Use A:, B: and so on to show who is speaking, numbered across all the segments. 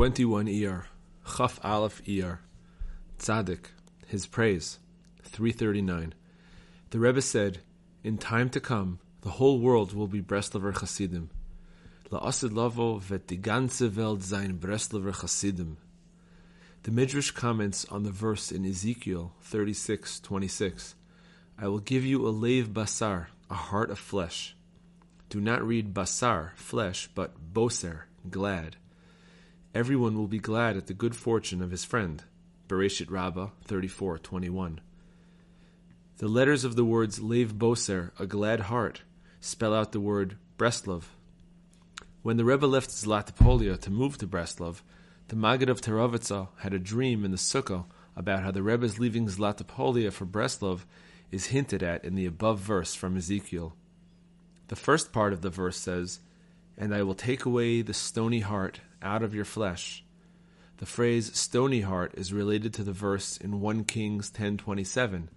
A: 21 Iyar, Chaf Aleph Iyar, Tzaddik, his praise, 339. The Rebbe said, In time to come, the whole world will be Breslover Chasidim. La'asid lavo vet die ganze Welt sein Breslover Chasidim. The Midrash comments on the verse in Ezekiel 36:26. I will give you a lev basar, a heart of flesh. Do not read basar, flesh, but boser, glad. Everyone will be glad at the good fortune of his friend. Bereshit Rabbah 34:21. The letters of the words Lev Boser, a glad heart, spell out the word Breslov. When the Rebbe left Zlatopolia to move to Breslov, the Maggid of Terovitza had a dream in the Sukkah about how the Rebbe's leaving Zlatopolia for Breslov is hinted at in the above verse from Ezekiel. The first part of the verse says, And I will take away the stony heart out of your flesh. The phrase stony heart is related to the verse in 1 Kings 10:27,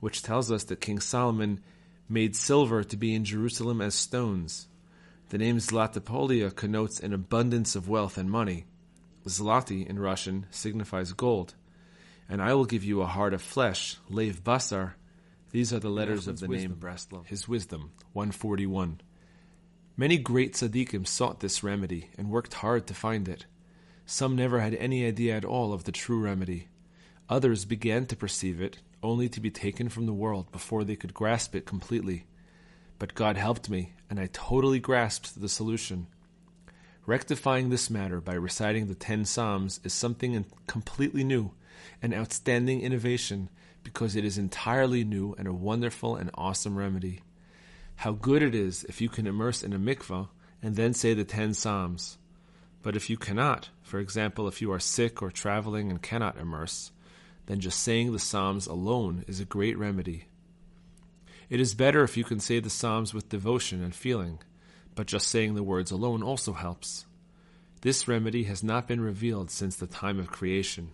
A: which tells us that King Solomon made silver to be in Jerusalem as stones. The name Zlatopolia connotes an abundance of wealth and money. Zlati in Russian signifies gold. And I will give you a heart of flesh, Lev Basar. These are the letters of the name
B: Breslov.
A: His wisdom, 141. Many great tzaddikim sought this remedy and worked hard to find it. Some never had any idea at all of the true remedy. Others began to perceive it, only to be taken from the world before they could grasp it completely. But God helped me, and I totally grasped the solution. Rectifying this matter by reciting the ten Psalms is something completely new, an outstanding innovation, because it is entirely new and a wonderful and awesome remedy. How good it is if you can immerse in a mikvah and then say the ten Psalms. But if you cannot, for example, if you are sick or traveling and cannot immerse, then just saying the Psalms alone is a great remedy. It is better if you can say the Psalms with devotion and feeling, but just saying the words alone also helps. This remedy has not been revealed since the time of creation.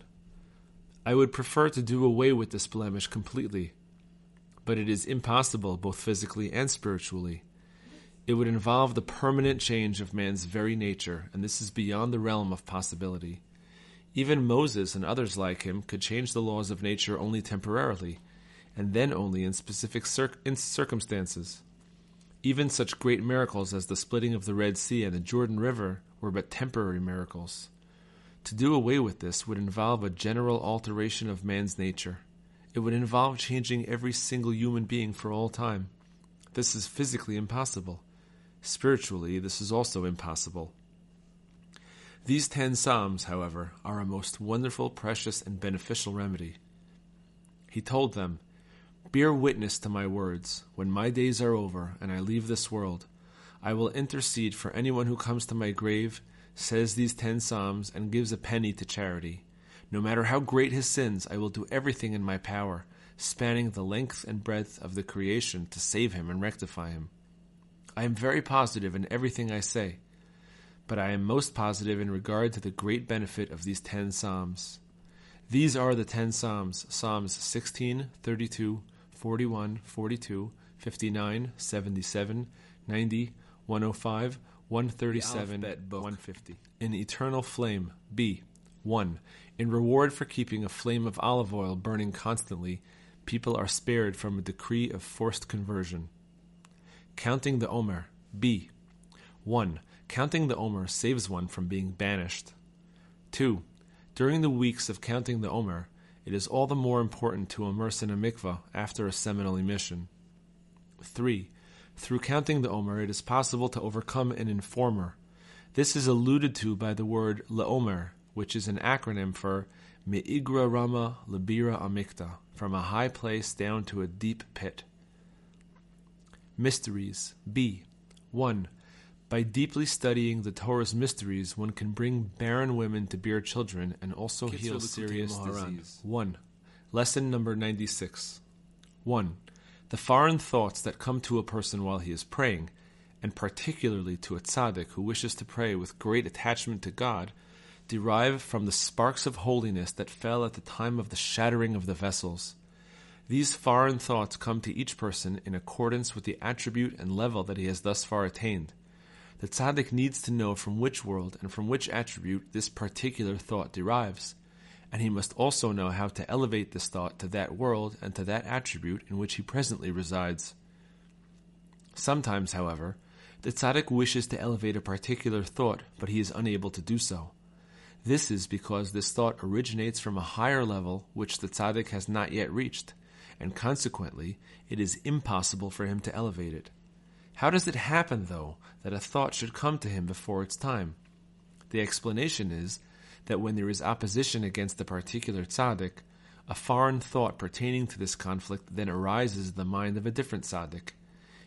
A: I would prefer to do away with this blemish completely, but it is impossible both physically and spiritually. It would involve the permanent change of man's very nature, and this is beyond the realm of possibility. Even Moses and others like him could change the laws of nature only temporarily, and then only in specific cir- in circumstances. Even such great miracles as the splitting of the Red Sea and the Jordan River were but temporary miracles. To do away with this would involve a general alteration of man's nature. It would involve changing every single human being for all time. This is physically impossible. Spiritually, this is also impossible. These ten Psalms, however, are a most wonderful, precious, and beneficial remedy. He told them, Bear witness to my words. When my days are over and I leave this world, I will intercede for anyone who comes to my grave, says these ten Psalms, and gives a penny to charity. No matter how great his sins, I will do everything in my power, spanning the length and breadth of the creation, to save him and rectify him. I am very positive in everything I say, but I am most positive in regard to the great benefit of these ten Psalms. These are the ten Psalms Psalms 16, 32, 41, 42, 59, 77, 90, 105, 137, 150. In eternal flame, B. 1. In reward for keeping a flame of olive oil burning constantly, people are spared from a decree of forced conversion. Counting the Omer, B. 1. Counting the Omer saves one from being banished. 2. During the weeks of counting the Omer, it is all the more important to immerse in a mikvah after a seminal emission. 3. Through counting the Omer, it is possible to overcome an informer. This is alluded to by the word leomer, which is an acronym for Me'igra Rama Libira Amikta, from a high place down to a deep pit. Mysteries B. 1. By deeply studying the Torah's mysteries, one can bring barren women to bear children and also
B: Kitzur
A: heal serious disease. 1. Lesson number 96. 1. The foreign thoughts that come to a person while he is praying, and particularly to a tzaddik who wishes to pray with great attachment to God, derive from the sparks of holiness that fell at the time of the shattering of the vessels. These foreign thoughts come to each person in accordance with the attribute and level that he has thus far attained. the tzaddik needs to know from which world and from which attribute this particular thought derives, and he must also know how to elevate this thought to that world and to that attribute in which he presently resides. Sometimes, however, the tzaddik wishes to elevate a particular thought, but he is unable to do so. This is because this thought originates from a higher level which the tzaddik has not yet reached, and consequently it is impossible for him to elevate it. How does it happen, though, that a thought should come to him before its time? The explanation is that when there is opposition against a particular tzaddik, a foreign thought pertaining to this conflict then arises in the mind of a different tzaddik.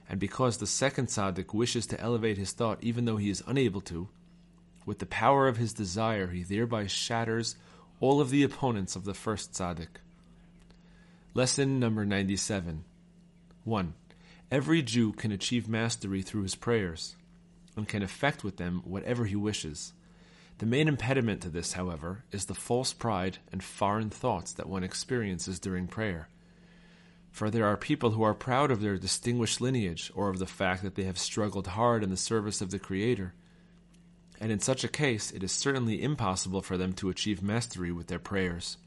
A: And because the second tzaddik wishes to elevate his thought even though he is unable to, with the power of his desire he thereby shatters all of the opponents of the first tzaddik. Lesson number 97 1. Every Jew can achieve mastery through his prayers, and can effect with them whatever he wishes. The main impediment to this, however, is the false pride and foreign thoughts that one experiences during prayer. For there are people who are proud of their distinguished lineage or of the fact that they have struggled hard in the service of the Creator. And in such a case, it is certainly impossible for them to achieve mastery with their prayers.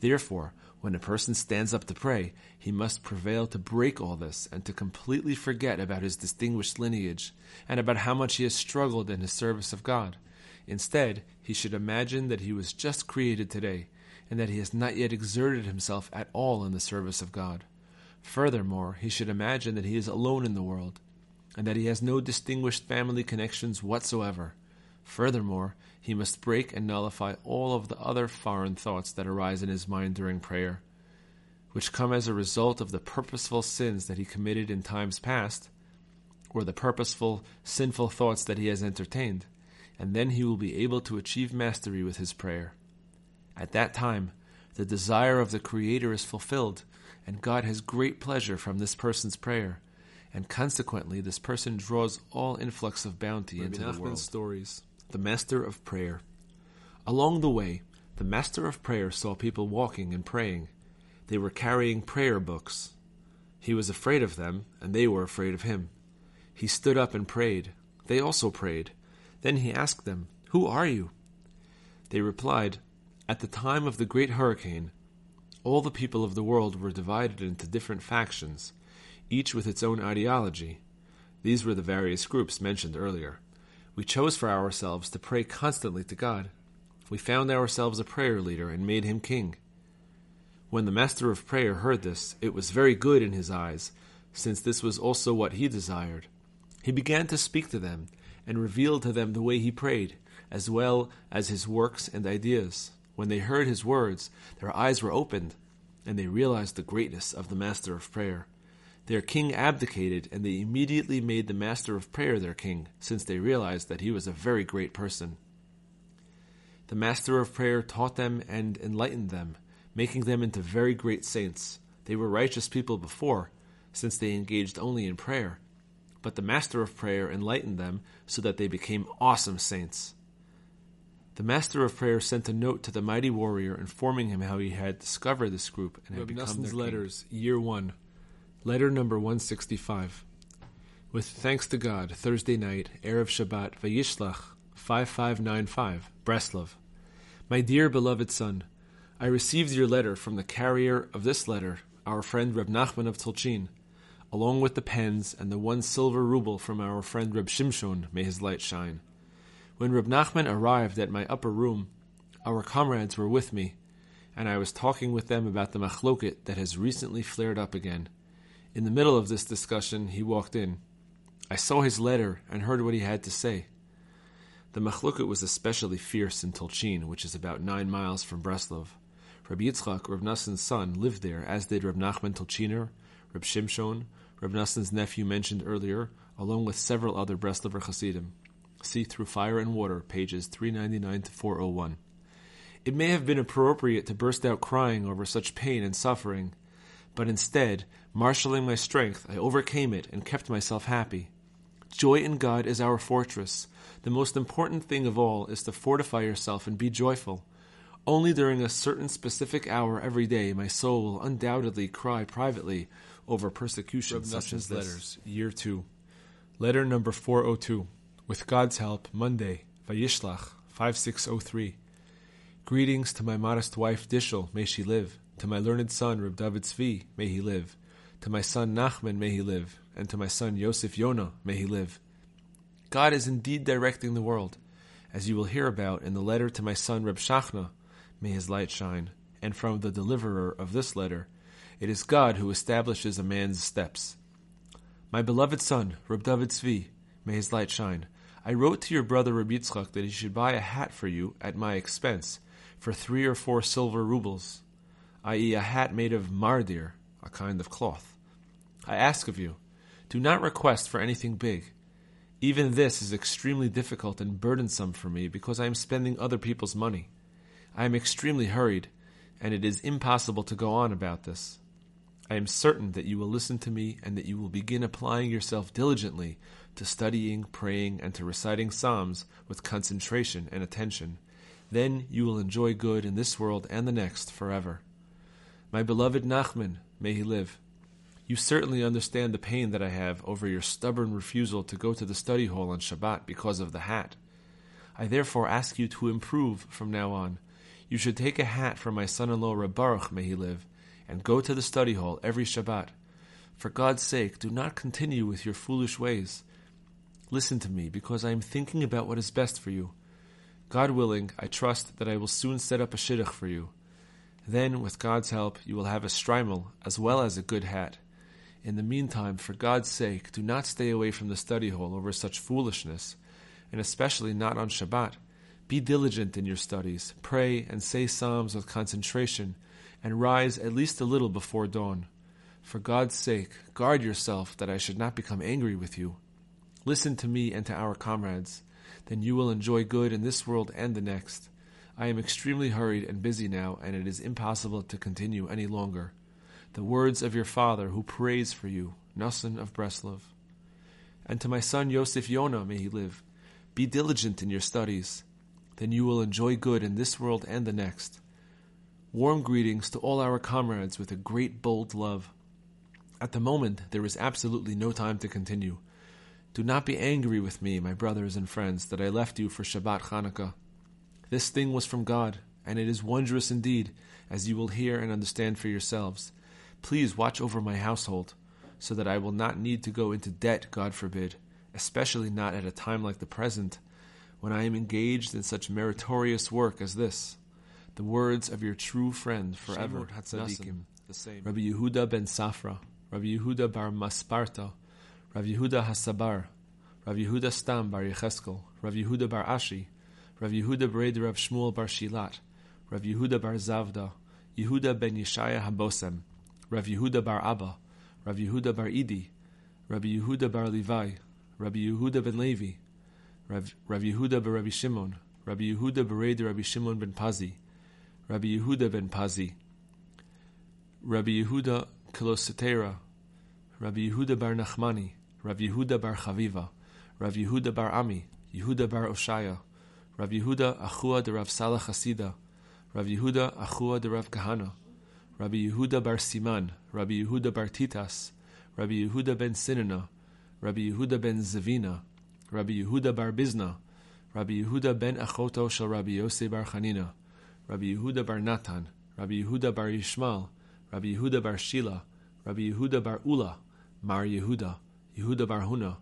A: Therefore, when a person stands up to pray, he must prevail to break all this and to completely forget about his distinguished lineage and about how much he has struggled in his service of God. Instead, he should imagine that he was just created today and that he has not yet exerted himself at all in the service of God. Furthermore, he should imagine that he is alone in the world and that he has no distinguished family connections whatsoever. Furthermore, he must break and nullify all of the other foreign thoughts that arise in his mind during prayer, which come as a result of the purposeful sins that he committed in times past, or the purposeful sinful thoughts that he has entertained, and then he will be able to achieve mastery with his prayer. At that time, the desire of the Creator is fulfilled, and God has great pleasure from this person's prayer, and consequently, this person draws all influx of bounty into the world.
B: stories
A: the Master of Prayer. Along the way, the Master of Prayer saw people walking and praying. They were carrying prayer books. He was afraid of them, and they were afraid of him. He stood up and prayed. They also prayed. Then he asked them, Who are you? They replied, At the time of the great hurricane, all the people of the world were divided into different factions, each with its own ideology. These were the various groups mentioned earlier. We chose for ourselves to pray constantly to God. We found ourselves a prayer leader and made him king. When the master of prayer heard this, it was very good in his eyes, since this was also what he desired. He began to speak to them and revealed to them the way he prayed, as well as his works and ideas. When they heard his words, their eyes were opened, and they realized the greatness of the master of prayer. Their king abdicated, and they immediately made the master of prayer their king, since they realized that he was a very great person. The master of prayer taught them and enlightened them, making them into very great saints. They were righteous people before, since they engaged only in prayer. But the master of prayer enlightened them so that they became awesome saints. The master of prayer sent a note to the mighty warrior informing him how he had discovered this group and had
B: Reb
A: become
B: Noson's
A: their
B: letters,
A: king. Year 1. Letter number 165. With thanks to God, Thursday night, Erev Shabbat, Vayishlach, 5595, Breslov. My dear beloved son, I received your letter from the carrier of this letter, our friend Reb Nachman of Tolchin, along with the pens and the one silver ruble from our friend Reb Shimshon, may his light shine. When Reb Nachman arrived at my upper room, our comrades were with me, and I was talking with them about the machloket that has recently flared up again. In the middle of this discussion, he walked in. I saw his letter and heard what he had to say. The machloket was especially fierce in Tolchin, which is about nine miles from Breslov. Reb Yitzchak, Reb Nassan's son, lived there, as did Reb Nachman Tolchiner, Reb Shimshon, Reb Nassan's nephew mentioned earlier, along with several other Breslover Hasidim. See Through Fire and Water, pages 399 to 401. It may have been appropriate to burst out crying over such pain and suffering, but instead, marshaling my strength, I overcame it and kept myself happy. Joy in God is our fortress. The most important thing of all is to fortify yourself and be joyful. Only during a certain specific hour every day my soul will undoubtedly cry privately over persecution
B: Reb
A: such as this.
B: letters,
A: Year 2. Letter number 402. With God's help, Monday, Vayishlach, 5603. Greetings to my modest wife Dishel, may she live. To my learned son Reb David Tzvi, may he live. To my son Nachman, may he live. And to my son Yosef Yonah, may he live. God is indeed directing the world, as you will hear about in the letter to my son Reb Shachna, may his light shine. And from the deliverer of this letter, it is God who establishes a man's steps. My beloved son, Reb David Tzvi, may his light shine. I wrote to your brother Reb Yitzchak that he should buy a hat for you at my expense for three or four silver rubles, i.e., a hat made of mardir, a kind of cloth. I ask of you, do not request for anything big. Even this is extremely difficult and burdensome for me because I am spending other people's money. I am extremely hurried, and it is impossible to go on about this. I am certain that you will listen to me and that you will begin applying yourself diligently to studying, praying, and to reciting Psalms with concentration and attention. Then you will enjoy good in this world and the next forever. My beloved Nachman, may he live. You certainly understand the pain that I have over your stubborn refusal to go to the study hall on Shabbat because of the hat. I therefore ask you to improve from now on. You should take a hat for my son-in-law Reb Baruch, may he live, and go to the study hall every Shabbat. For God's sake, do not continue with your foolish ways. Listen to me, because I am thinking about what is best for you. God willing, I trust that I will soon set up a shidduch for you. Then, with God's help, you will have a shtreimel as well as a good hat. In the meantime, for God's sake, do not stay away from the study hall over such foolishness, and especially not on Shabbat. Be diligent in your studies, pray and say psalms with concentration, and rise at least a little before dawn. For God's sake, guard yourself that I should not become angry with you. Listen to me and to our comrades, then you will enjoy good in this world and the next. I am extremely hurried and busy now, and it is impossible to continue any longer the words of your father who prays for you, Nassan of Breslov. And to my son Yosef Yonah may he live. Be diligent in your studies, then you will enjoy good in this world and the next. Warm greetings to all our comrades with a great bold love. At the moment, there is absolutely no time to continue. Do not be angry with me, my brothers and friends, that I left you for Shabbat Chanukah. This thing was from God, and it is wondrous indeed, as you will hear and understand for yourselves. Please watch over my household, so that I will not need to go into debt, God forbid, especially not at a time like the present, when I am engaged in such meritorious work as this. The words of your true friend forever, Hatzadikim. Rabbi Yehuda ben Safra, Rabbi Yehuda bar Masparta, Rabbi Yehuda Hasabar, Rabbi Yehuda Stam bar Yecheskel, Rabbi Yehuda bar Ashi, Rabbi Yehuda Breder Rav Shmuel bar Shilat, Rabbi Yehuda bar Zavda, Yehuda ben Yeshaya Habosem, Rav Yehuda bar Abba, Rav Yehuda bar Idi, Rabbi Yehuda bar Levi, Rabbi Yehuda ben Levi, Rav, Rav Yehuda bar Rabbi Shimon, Rabbi Yehuda bar Rabbi Shimon ben Pazi, Rabbi Yehuda ben Pazi, Rabbi Yehuda Kilositera, Rabbi Yehuda bar Nachmani, Rav Yehuda bar Chaviva, Rav Yehuda bar Ami, Yehuda bar Oshaya, Rav Yehuda Achua de Rav Salah Hasida, Rav Yehuda Achua de Rav Kahana, Rabbi Yehuda bar Siman, Rabbi Yehuda bar Titas, Rabbi Yehuda ben Sinana, Rabbi Yehuda ben Zavina, Rabbi Yehuda bar Bizna, Rabbi Yehuda ben Achoto shel Rabbi Yosef bar Chanina, Rabbi Yehuda bar Natan, Rabbi Yehuda bar Yishmael, Rabbi Yehuda bar Shila, Rabbi Yehuda bar Ula, Mar Yehuda, Yehuda bar Huna,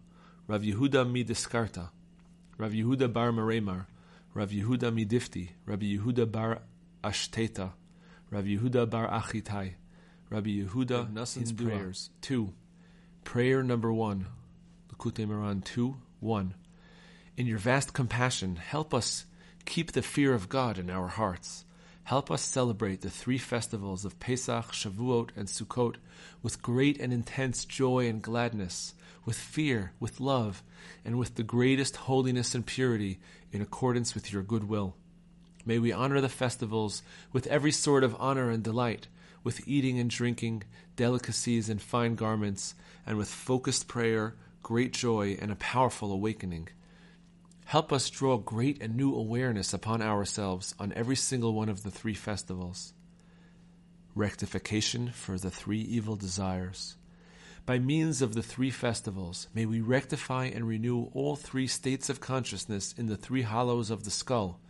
A: Rav Yehuda mi Diskarta, Rav Yehuda bar Maremar, Rav Yehuda mi Difti, Rabbi Yehuda bar Ashteta, Rav Yehuda bar Achitai, Rabbi Yehuda Nassan's prayers. Two. Prayer number one. Likutei Moharan 2 1. In your vast compassion, help us keep the fear of God in our hearts. Help us celebrate the three festivals of Pesach, Shavuot, and Sukkot with great and intense joy and gladness, with fear, with love, and with the greatest holiness and purity in accordance with your good will. May we honor the festivals with every sort of honor and delight, with eating and drinking, delicacies and fine garments, and with focused prayer, great joy, and a powerful awakening. Help us draw great and new awareness upon ourselves on every single one of the three festivals. Rectification for the three evil desires. By means of the three festivals, may we rectify and renew all three states of consciousness in the three hollows of the skull,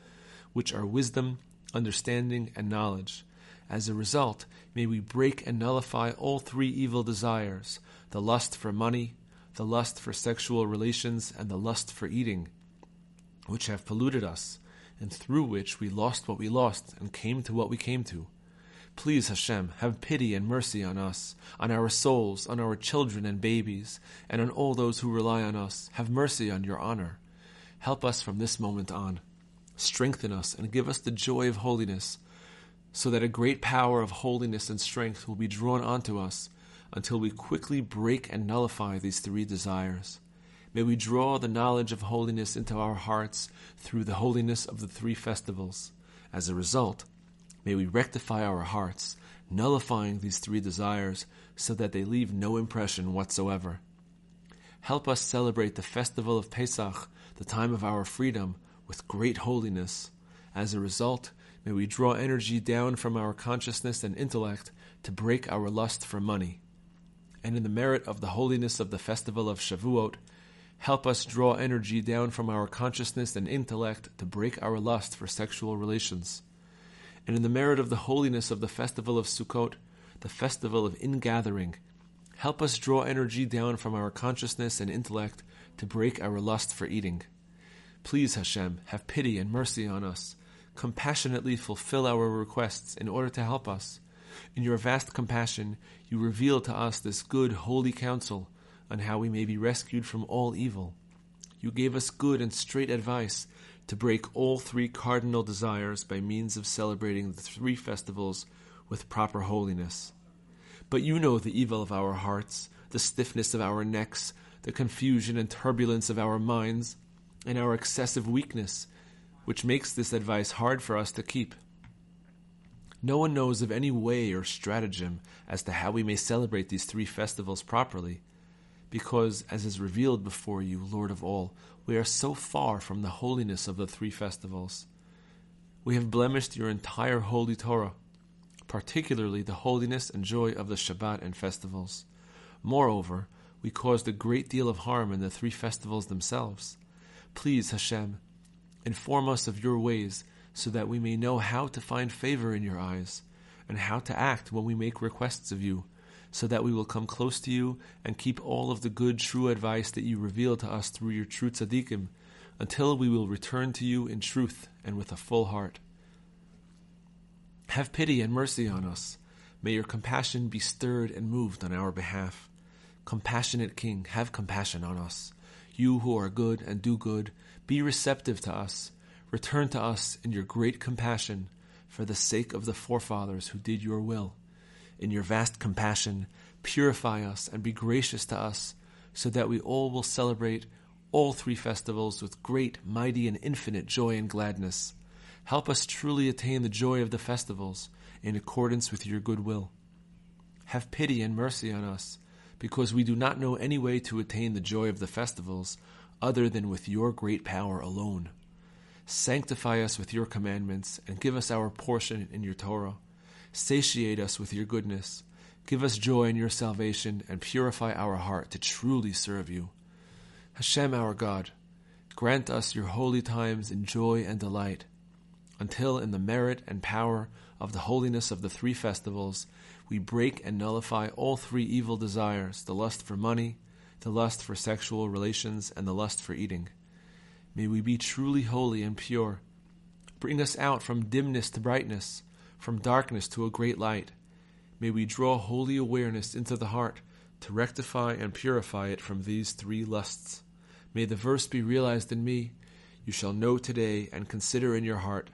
A: which are wisdom, understanding, and knowledge. As a result, may we break and nullify all three evil desires the lust for money, the lust for sexual relations, and the lust for eating, which have polluted us, and through which we lost what we lost and came to what we came to. Please, Hashem, have pity and mercy on us, on our souls, on our children and babies, and on all those who rely on us. Have mercy on your honor. Help us from this moment on. Strengthen us and give us the joy of holiness, so that a great power of holiness and strength will be drawn onto us until we quickly break and nullify these three desires. May we draw the knowledge of holiness into our hearts through the holiness of the three festivals. As a result, may we rectify our hearts, nullifying these three desires so that they leave no impression whatsoever. Help us celebrate the festival of Pesach, the time of our freedom, with great holiness. As a result, may we draw energy down from our consciousness and intellect to break our lust for money. And in the merit of the holiness of the festival of Shavuot, help us draw energy down from our consciousness and intellect to break our lust for sexual relations. And in the merit of the holiness of the festival of Sukkot, the festival of ingathering, help us draw energy down from our consciousness and intellect to break our lust for eating. Please, Hashem, have pity and mercy on us. Compassionately fulfill our requests in order to help us. In your vast compassion, you reveal to us this good, holy counsel on how we may be rescued from all evil. You gave us good and straight advice to break all three cardinal desires by means of celebrating the three festivals with proper holiness. But you know the evil of our hearts, the stiffness of our necks, the confusion and turbulence of our minds, and our excessive weakness, which makes this advice hard for us to keep. No one knows of any way or stratagem as to how we may celebrate these three festivals properly, because, as is revealed before you, Lord of all, we are so far from the holiness of the three festivals. We have blemished your entire holy Torah, particularly the holiness and joy of the Shabbat and festivals. Moreover, we caused a great deal of harm in the three festivals themselves. Please, Hashem, inform us of your ways so that we may know how to find favor in your eyes and how to act when we make requests of you, so that we will come close to you and keep all of the good, true advice that you reveal to us through your true tzaddikim, until we will return to you in truth and with a full heart. Have pity and mercy on us. May your compassion be stirred and moved on our behalf. Compassionate King, have compassion on us. You who are good and do good, be receptive to us Return to us in your great compassion for the sake of the forefathers who did your will. In your vast compassion, purify us and be gracious to us, so that we all will celebrate all three festivals with great, mighty, and infinite joy and gladness. Help us truly attain the joy of the festivals in accordance with your good will. Have pity and mercy on us, because we do not know any way to attain the joy of the festivals other than with your great power alone. Sanctify us with your commandments, and give us our portion in your Torah. Satiate us with your goodness. Give us joy in your salvation, and purify our heart to truly serve you. Hashem, our God, grant us your holy times in joy and delight, until in the merit and power of the holiness of the three festivals, we break and nullify all three evil desires the lust for money, the lust for sexual relations, and the lust for eating. May we be truly holy and pure. Bring us out from dimness to brightness, from darkness to a great light. May we draw holy awareness into the heart to rectify and purify it from these three lusts. May the verse be realized in me. You shall know today and consider in your heart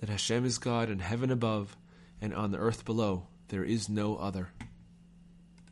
A: that Hashem is God in heaven above and on the earth below. There is no other.